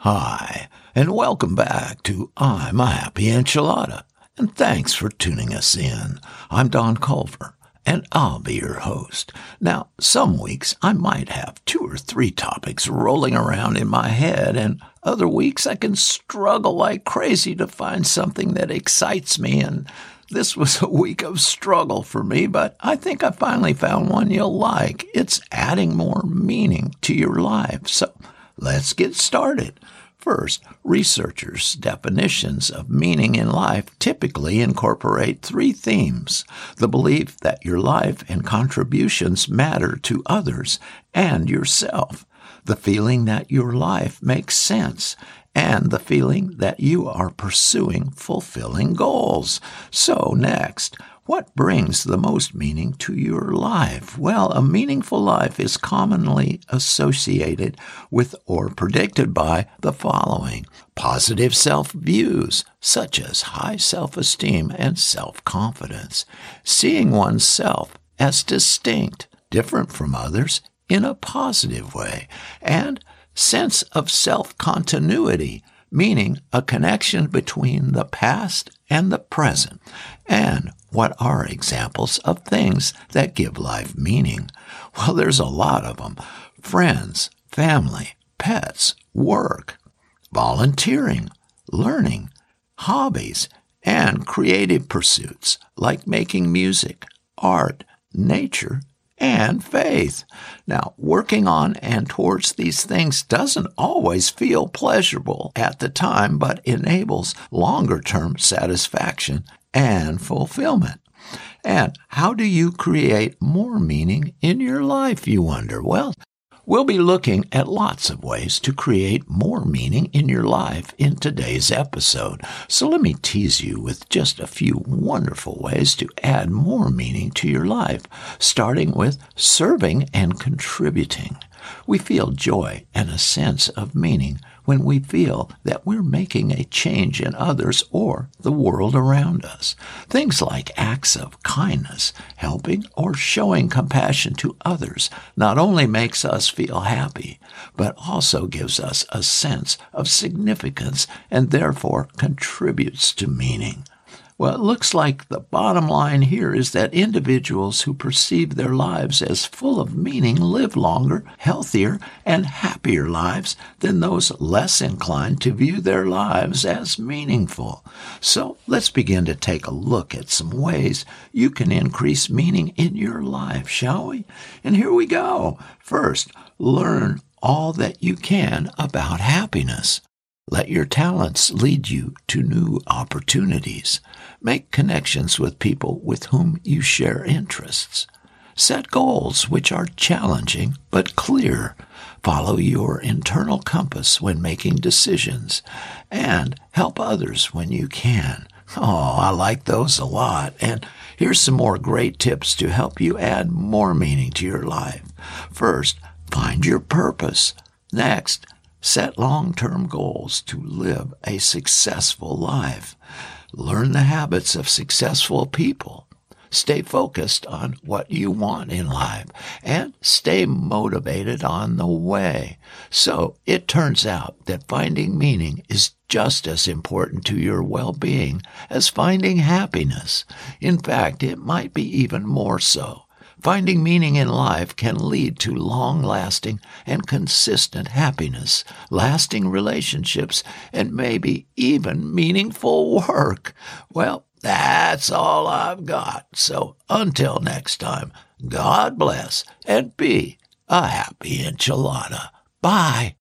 Hi, and welcome back to I'm a Happy Enchilada. And thanks for tuning us in. I'm Don Culver, and I'll be your host. Now, some weeks I might have two or three topics rolling around in my head, and other weeks I can struggle like crazy to find something that excites me. And this was a week of struggle for me, but I think I finally found one you'll like. It's adding more meaning to your life. So let's get started. First, researchers' definitions of meaning in life typically incorporate three themes the belief that your life and contributions matter to others and yourself, the feeling that your life makes sense, and the feeling that you are pursuing fulfilling goals. So, next, what brings the most meaning to your life? Well, a meaningful life is commonly associated with or predicted by the following positive self views, such as high self esteem and self confidence, seeing oneself as distinct, different from others in a positive way, and sense of self continuity meaning a connection between the past and the present. And what are examples of things that give life meaning? Well, there's a lot of them friends, family, pets, work, volunteering, learning, hobbies, and creative pursuits like making music, art, nature, and faith. Now, working on and towards these things doesn't always feel pleasurable at the time, but enables longer term satisfaction and fulfillment. And how do you create more meaning in your life, you wonder? Well, We'll be looking at lots of ways to create more meaning in your life in today's episode. So let me tease you with just a few wonderful ways to add more meaning to your life, starting with serving and contributing. We feel joy and a sense of meaning when we feel that we're making a change in others or the world around us. Things like acts of kindness, helping or showing compassion to others not only makes us feel happy, but also gives us a sense of significance and therefore contributes to meaning. Well, it looks like the bottom line here is that individuals who perceive their lives as full of meaning live longer, healthier, and happier lives than those less inclined to view their lives as meaningful. So let's begin to take a look at some ways you can increase meaning in your life, shall we? And here we go. First, learn all that you can about happiness. Let your talents lead you to new opportunities. Make connections with people with whom you share interests. Set goals which are challenging but clear. Follow your internal compass when making decisions. And help others when you can. Oh, I like those a lot. And here's some more great tips to help you add more meaning to your life. First, find your purpose. Next, Set long term goals to live a successful life. Learn the habits of successful people. Stay focused on what you want in life and stay motivated on the way. So it turns out that finding meaning is just as important to your well being as finding happiness. In fact, it might be even more so. Finding meaning in life can lead to long lasting and consistent happiness, lasting relationships, and maybe even meaningful work. Well, that's all I've got. So until next time, God bless and be a happy enchilada. Bye.